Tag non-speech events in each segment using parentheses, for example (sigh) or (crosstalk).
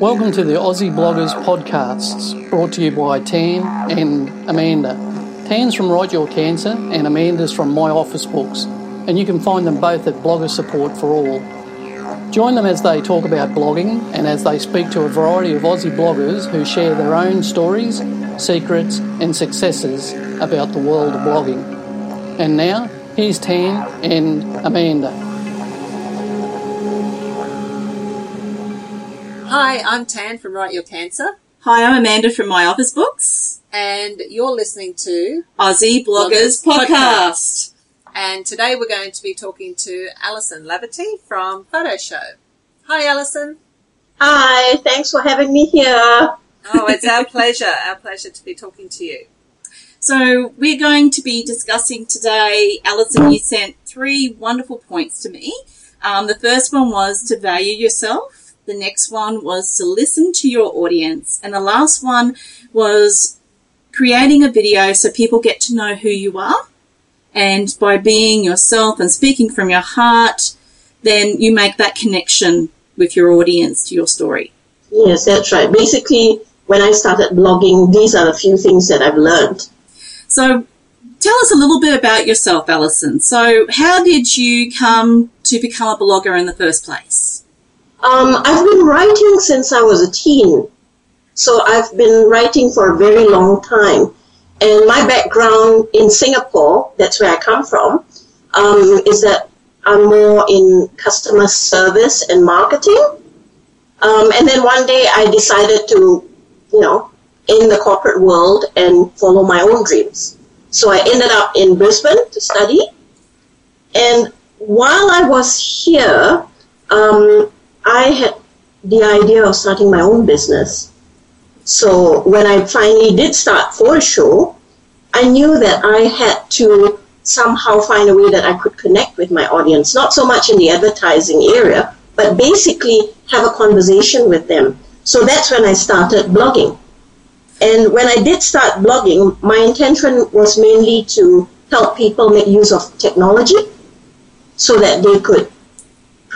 Welcome to the Aussie Bloggers podcasts, brought to you by Tan and Amanda. Tan's from Write Your Cancer, and Amanda's from My Office Books, and you can find them both at Blogger Support for All. Join them as they talk about blogging and as they speak to a variety of Aussie bloggers who share their own stories, secrets, and successes about the world of blogging. And now, here's Tan and Amanda. Hi, I'm Tan from Write Your Cancer. Hi, I'm Amanda from My Office Books. And you're listening to Aussie Bloggers, Bloggers Podcast. And today we're going to be talking to Alison Laverty from Photo Show. Hi, Alison. Hi, thanks for having me here. Oh, it's our (laughs) pleasure, our pleasure to be talking to you. So we're going to be discussing today, Alison, you sent three wonderful points to me. Um, the first one was to value yourself. The next one was to listen to your audience. And the last one was creating a video so people get to know who you are. And by being yourself and speaking from your heart, then you make that connection with your audience to your story. Yes, that's right. Basically, when I started blogging, these are a few things that I've learned. So tell us a little bit about yourself, Alison. So how did you come to become a blogger in the first place? Um, I've been writing since I was a teen. So I've been writing for a very long time. And my background in Singapore, that's where I come from, um, is that I'm more in customer service and marketing. Um, and then one day I decided to, you know, in the corporate world and follow my own dreams. So I ended up in Brisbane to study. And while I was here, um, I had the idea of starting my own business. So when I finally did start Photo Show, I knew that I had to somehow find a way that I could connect with my audience, not so much in the advertising area, but basically have a conversation with them. So that's when I started blogging. And when I did start blogging, my intention was mainly to help people make use of technology so that they could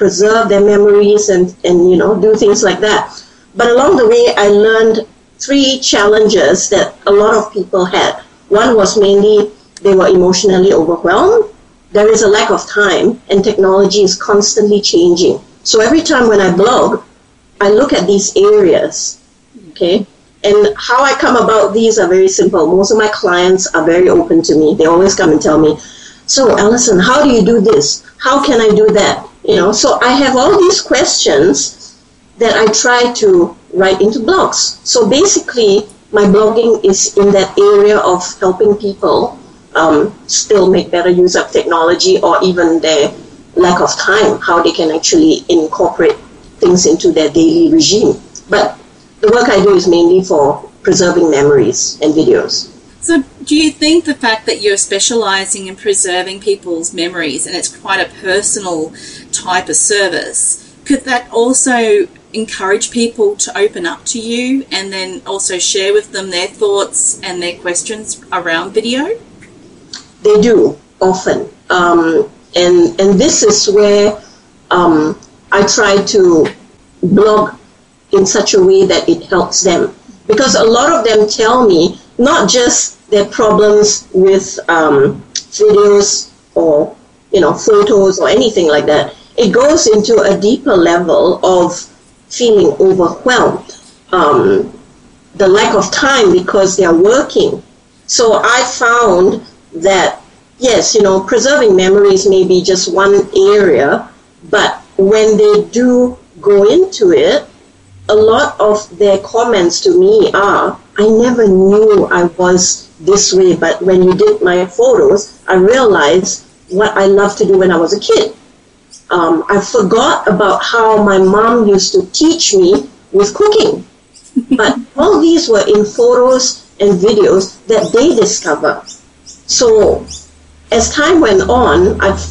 preserve their memories and, and you know do things like that. But along the way, I learned three challenges that a lot of people had. One was mainly they were emotionally overwhelmed. There is a lack of time, and technology is constantly changing. So every time when I blog, I look at these areas, okay? And how I come about these are very simple. Most of my clients are very open to me. They always come and tell me, so Alison, how do you do this? How can I do that? You know, so I have all these questions that I try to write into blogs. So basically, my blogging is in that area of helping people um, still make better use of technology or even their lack of time, how they can actually incorporate things into their daily regime. But the work I do is mainly for preserving memories and videos. So, do you think the fact that you're specialising in preserving people's memories and it's quite a personal type of service, could that also encourage people to open up to you and then also share with them their thoughts and their questions around video? They do often, um, and and this is where um, I try to blog in such a way that it helps them because a lot of them tell me not just their problems with um, videos or you know photos or anything like that. It goes into a deeper level of feeling overwhelmed, um, the lack of time because they are working. So I found that yes, you know, preserving memories may be just one area, but when they do go into it, a lot of their comments to me are, I never knew I was this way, but when you did my photos, I realized what I loved to do when I was a kid. Um, I forgot about how my mom used to teach me with cooking. (laughs) but all these were in photos and videos that they discovered. So as time went on, I've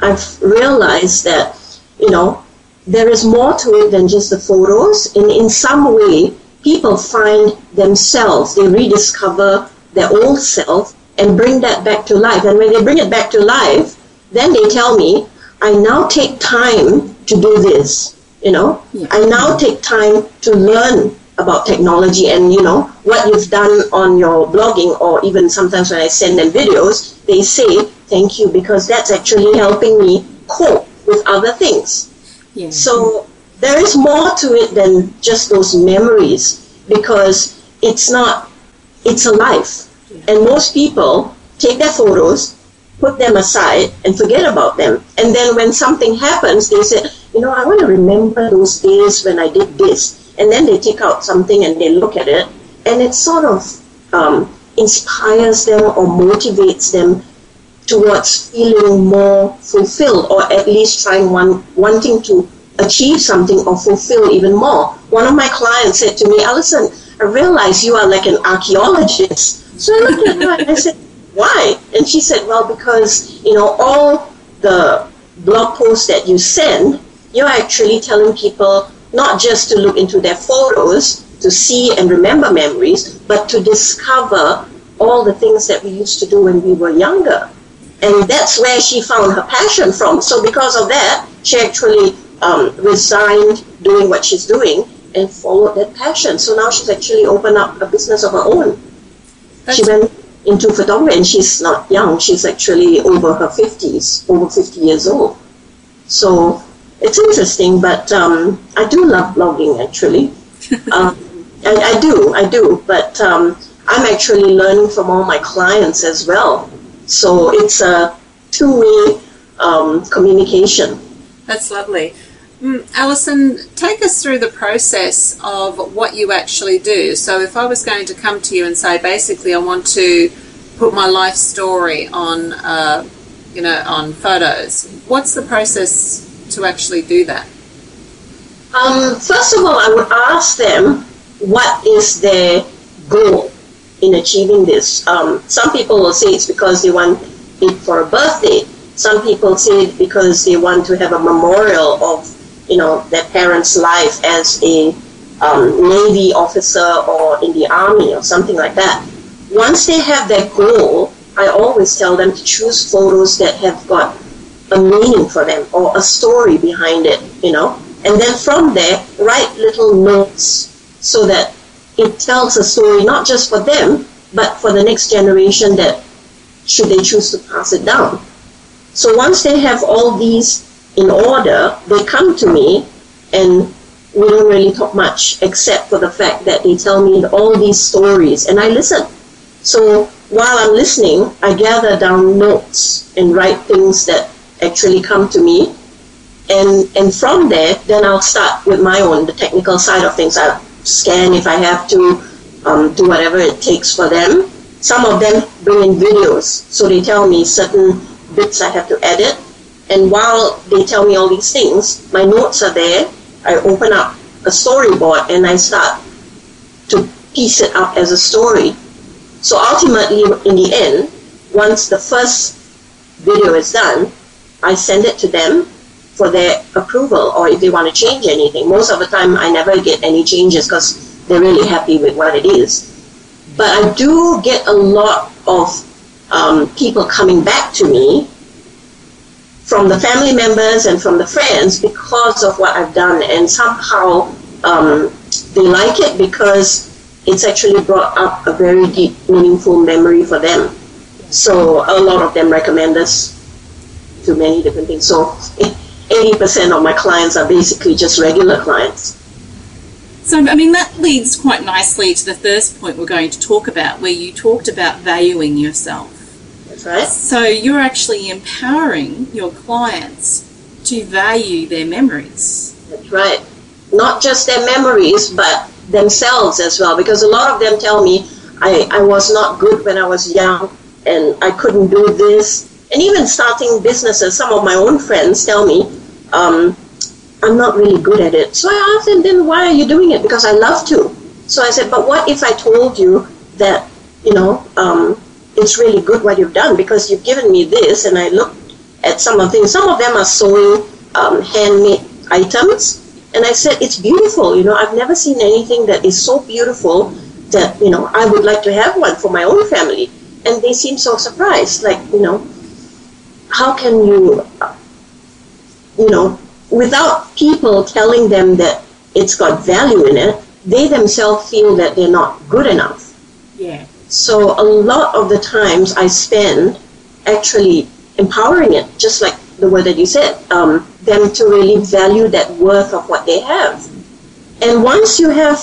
I've realized that, you know, there is more to it than just the photos. And in some way, people find themselves, they rediscover their old self and bring that back to life. And when they bring it back to life, then they tell me, I now take time to do this. You know, Yeah. I now take time to learn about technology and you know what you've done on your blogging or even sometimes when I send them videos, they say thank you because that's actually helping me cope with other things. Yeah. So there is more to it than just those memories because it's not, it's a life. And most people take their photos, put them aside, and forget about them. And then when something happens, they say, you know, I want to remember those days when I did this. And then they take out something and they look at it, and it sort of um, inspires them or motivates them towards feeling more fulfilled or at least trying one wanting to achieve something or fulfill even more. One of my clients said to me, Alison, I realize you are like an archaeologist. So I looked at her and I said, Why? And she said, Well, because, you know, all the blog posts that you send, you're actually telling people not just to look into their photos to see and remember memories, but to discover all the things that we used to do when we were younger and that's where she found her passion from. So because of that, she actually um, resigned doing what she's doing and followed that passion. So now she's actually opened up a business of her own. That's, She went into photography, and she's not young. She's actually over her fifties, over fifty years old. So it's interesting, but um, I do love blogging actually. (laughs) um, I, I do, I do, but um, I'm actually learning from all my clients as well. So it's a two-way um, communication. that's lovely. Mm, Alison, take us through the process of what you actually do. So, if I was going to come to you and say, basically, I want to put my life story on, uh, you know, on photos, what's the process to actually do that? Um, first of all, I would ask them what is their goal in achieving this. Um, some people will say it's because they want it for a birthday. Some people say it because they want to have a memorial of, you know, their parents' life as a um, Navy officer or in the Army or something like that. Once they have that goal, I always tell them to choose photos that have got a meaning for them or a story behind it, you know. And then from there, write little notes so that it tells a story not just for them, but for the next generation that should they choose to pass it down. So once they have all these in order, they come to me and we don't really talk much except for the fact that they tell me all these stories and I listen. So while I'm listening, I gather down notes and write things that actually come to me. And, and from there, then I'll start with my own, the technical side of things. I'll scan if I have to, um, do whatever it takes for them. Some of them bring in videos, so they tell me certain bits I have to edit. And while they tell me all these things, my notes are there. I open up a storyboard and I start to piece it up as a story. So ultimately, in the end, once the first video is done, I send it to them for their approval or if they want to change anything. Most of the time, I never get any changes because they're really happy with what it is. But I do get a lot of um, people coming back to me from the family members and from the friends because of what I've done, and somehow um, they like it because it's actually brought up a very deep, meaningful memory for them. So a lot of them recommend us to many different things. So 80% of my clients are basically just regular clients. So, I mean, that leads quite nicely to the first point we're going to talk about, where you talked about valuing yourself. Right. So, you're actually empowering your clients to value their memories. That's right. Not just their memories, but themselves as well. Because a lot of them tell me, I, I was not good when I was young and I couldn't do this. And even starting businesses, some of my own friends tell me, um, I'm not really good at it. So I asked them, then why are you doing it? Because I love to. So I said, but what if I told you that, you know, um, it's really good what you've done because you've given me this and I looked at some of things. Some of them are sewing um, handmade items. And I said, it's beautiful. You know, I've never seen anything that is so beautiful that, you know, I would like to have one for my own family. And they seem so surprised. Like, you know, how can you, you know, without people telling them that it's got value in it, they themselves feel that they're not good enough. Yeah. So a lot of the times I spend actually empowering it, just like the word that you said, um, them to really value that worth of what they have. And once you have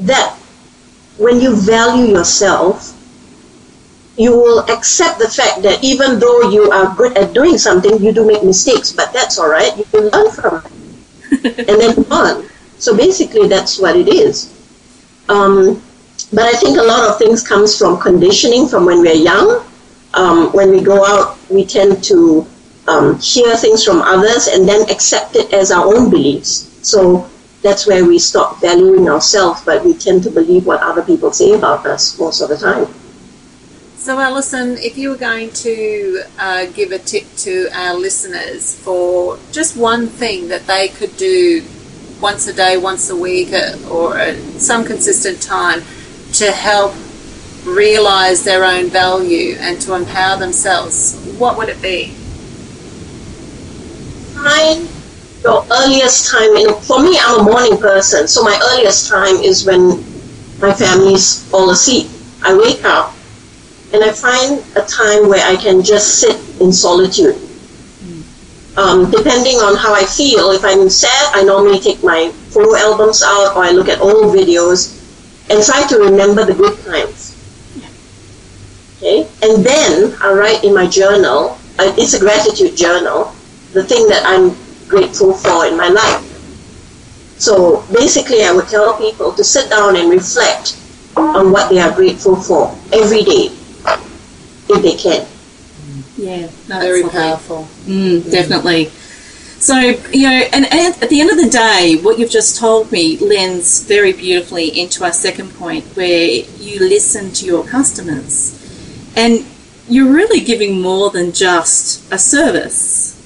that, when you value yourself, you will accept the fact that even though you are good at doing something, you do make mistakes, but that's all right. You can learn from it (laughs) and then on. So basically, that's what it is. Um, but I think a lot of things comes from conditioning from when we're young. Um, when we go out, we tend to um, hear things from others and then accept it as our own beliefs. So that's where we stop valuing ourselves, but we tend to believe what other people say about us most of the time. So, Alison, if you were going to uh, give a tip to our listeners for just one thing that they could do once a day, once a week, uh, or at some consistent time to help realize their own value and to empower themselves, what would it be? Find your earliest time. In, for me, I'm a morning person, so my earliest time is when my family's all asleep. I wake up and I find a time where I can just sit in solitude. Um, depending on how I feel, if I'm sad, I normally take my photo albums out or I look at old videos and try to remember the good times. Okay, and then I write in my journal. Uh, it's a gratitude journal. The thing that I'm grateful for in my life. So basically, I would tell people to sit down and reflect on what they are grateful for every day if they can. Yeah, no, Very lovely. powerful. Mm, definitely. So, you know, and at, the end of the day, what you've just told me lends very beautifully into our second point where you listen to your customers. And you're really giving more than just a service.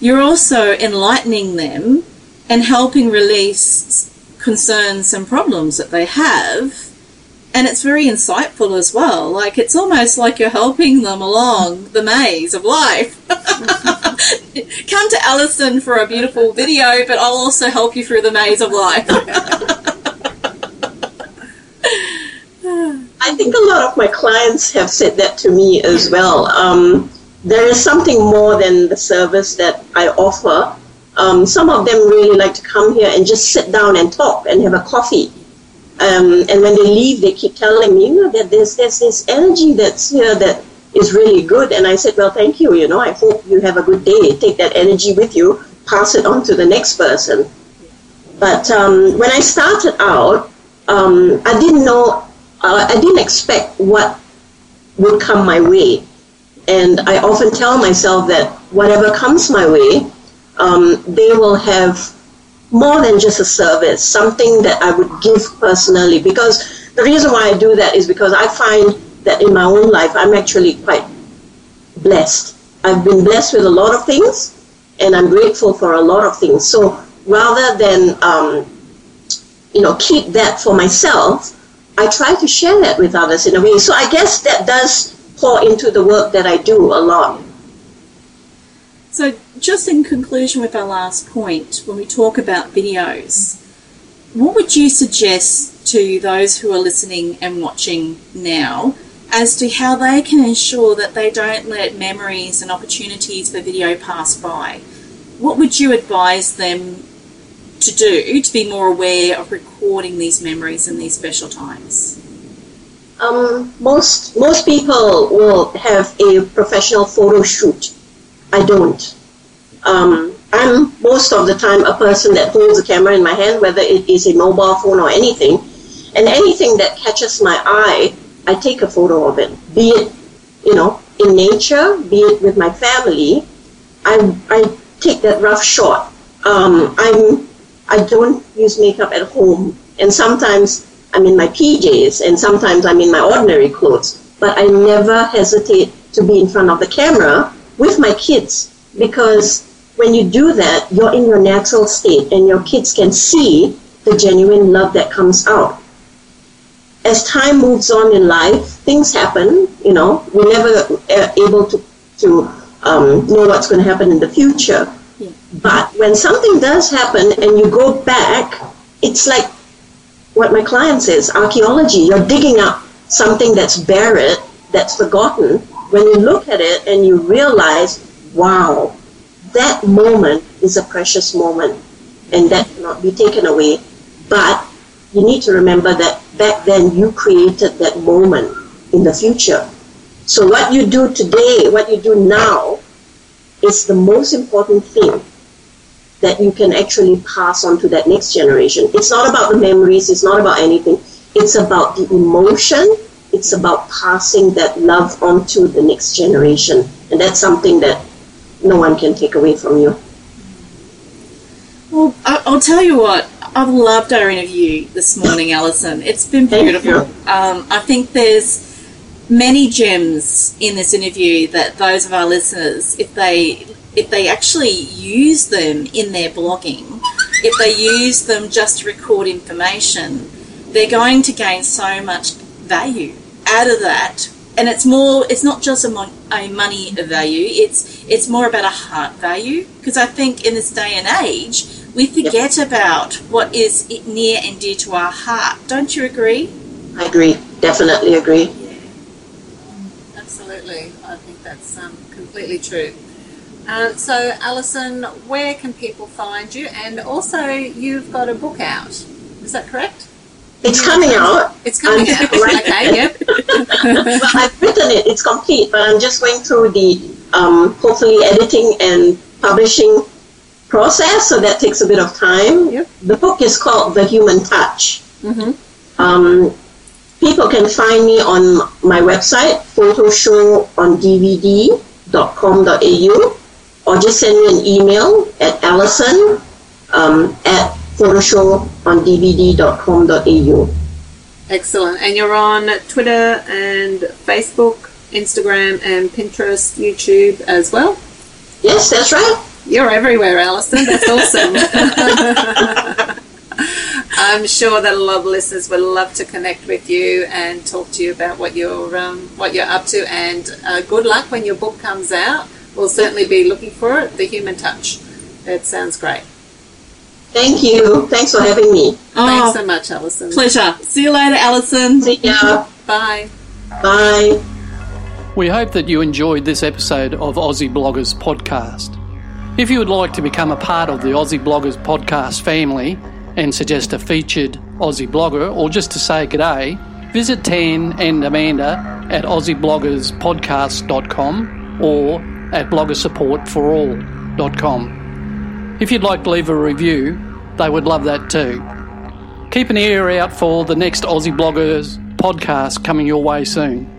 You're also enlightening them and helping release concerns and problems that they have. And it's very insightful as well. Like, it's almost like you're helping them along the maze of life. (laughs) Come to Alison for a beautiful video, but I'll also help you through the maze of life. (laughs) I think a lot of my clients have said that to me as well. Um, there is something more than the service that I offer. Um, some of them really like to come here and just sit down and talk and have a coffee. Um, and when they leave, they keep telling me, you know, that there's, there's this energy that's here that is really good. And I said, well, thank you. You know, I hope you have a good day. Take that energy with you, pass it on to the next person. But um, when I started out, um, I didn't know, uh, I didn't expect what would come my way. And I often tell myself that whatever comes my way, um, they will have more than just a service, something that I would give personally. Because the reason why I do that is because I find that in my own life, I'm actually quite blessed. I've been blessed with a lot of things, and I'm grateful for a lot of things. So rather than, um, you know, keep that for myself, I try to share that with others in a way. So I guess that does pour into the work that I do a lot. So, just in conclusion with our last point, when we talk about videos, what would you suggest to those who are listening and watching now as to how they can ensure that they don't let memories and opportunities for video pass by? What would you advise them to do to be more aware of recording these memories in these special times? Um, most most people will have a professional photo shoot. I don't. Um, I'm most of the time a person that holds a camera in my hand, whether it is a mobile phone or anything, and anything that catches my eye, I take a photo of it. Be it, you know, in nature, be it with my family, I I take that rough shot. Um, I'm I don't use makeup at home, and sometimes I'm in my PJs, and sometimes I'm in my ordinary clothes. But I never hesitate to be in front of the camera with my kids because when you do that, you're in your natural state, and your kids can see the genuine love that comes out. As time moves on in life, things happen. You know, we're never uh, able to to um, know what's going to happen in the future. Yeah. But when something does happen and you go back, it's like what my client says archaeology. You're digging up something that's buried, that's forgotten. When you look at it and you realize, wow, that moment is a precious moment and that cannot be taken away. But you need to remember that back then you created that moment in the future. So what you do today, what you do now, is the most important thing that you can actually pass on to that next generation. It's not about the memories, it's not about anything. It's about the emotion, it's about passing that love on to the next generation. And that's something that no one can take away from you. Well, I'll tell you what. I've loved our interview this morning, Alison. It's been beautiful. Um, I think there's many gems in this interview that those of our listeners, if they if they actually use them in their blogging, if they use them just to record information, they're going to gain so much value out of that. And it's more, it's not just a, mon- a money value, it's, it's more about a heart value. Because I think in this day and age, we forget about what is near and dear to our heart. Don't you agree? I agree, definitely agree. Absolutely. I think that's um, completely true. Uh, so, Alison, where can people find you? And also, you've got a book out. Is that correct? It's coming out. It's coming I'm- out. (laughs) right. Okay, yep. Well, I've written it, it's complete, but I'm just going through the um, hopefully editing and publishing process, so that takes a bit of time. Yep. The book is called The Human Touch. Mhm. Um, people can find me on my website, photoshowondvd.com.au, or just send me an email at allison um, at photoshowondvd.com.au. Excellent. And you're on Twitter and Facebook, Instagram, and Pinterest, YouTube as well? Yes, that's right. You're everywhere, Alison. That's awesome. (laughs) I'm sure that a lot of listeners would love to connect with you and talk to you about what you're um, what you're up to. And uh, good luck when your book comes out. We'll certainly be looking for it. The Human Touch. That sounds great. Thank you. Thanks for having me. Oh, Thanks Oh, so much, Alison. pleasure. See you later, Alison. See ya. Bye. Bye. We hope that you enjoyed this episode of Aussie Bloggers Podcast. If you would like to become a part of the Aussie Bloggers Podcast family and suggest a featured Aussie blogger or just to say g'day, visit Tan and Amanda at AussieBloggersPodcast.com or at bloggersupportforall.com. If you'd like to leave a review, they would love that too. Keep an ear out for the next Aussie Bloggers podcast coming your way soon.